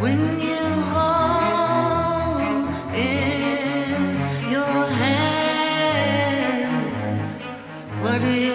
What is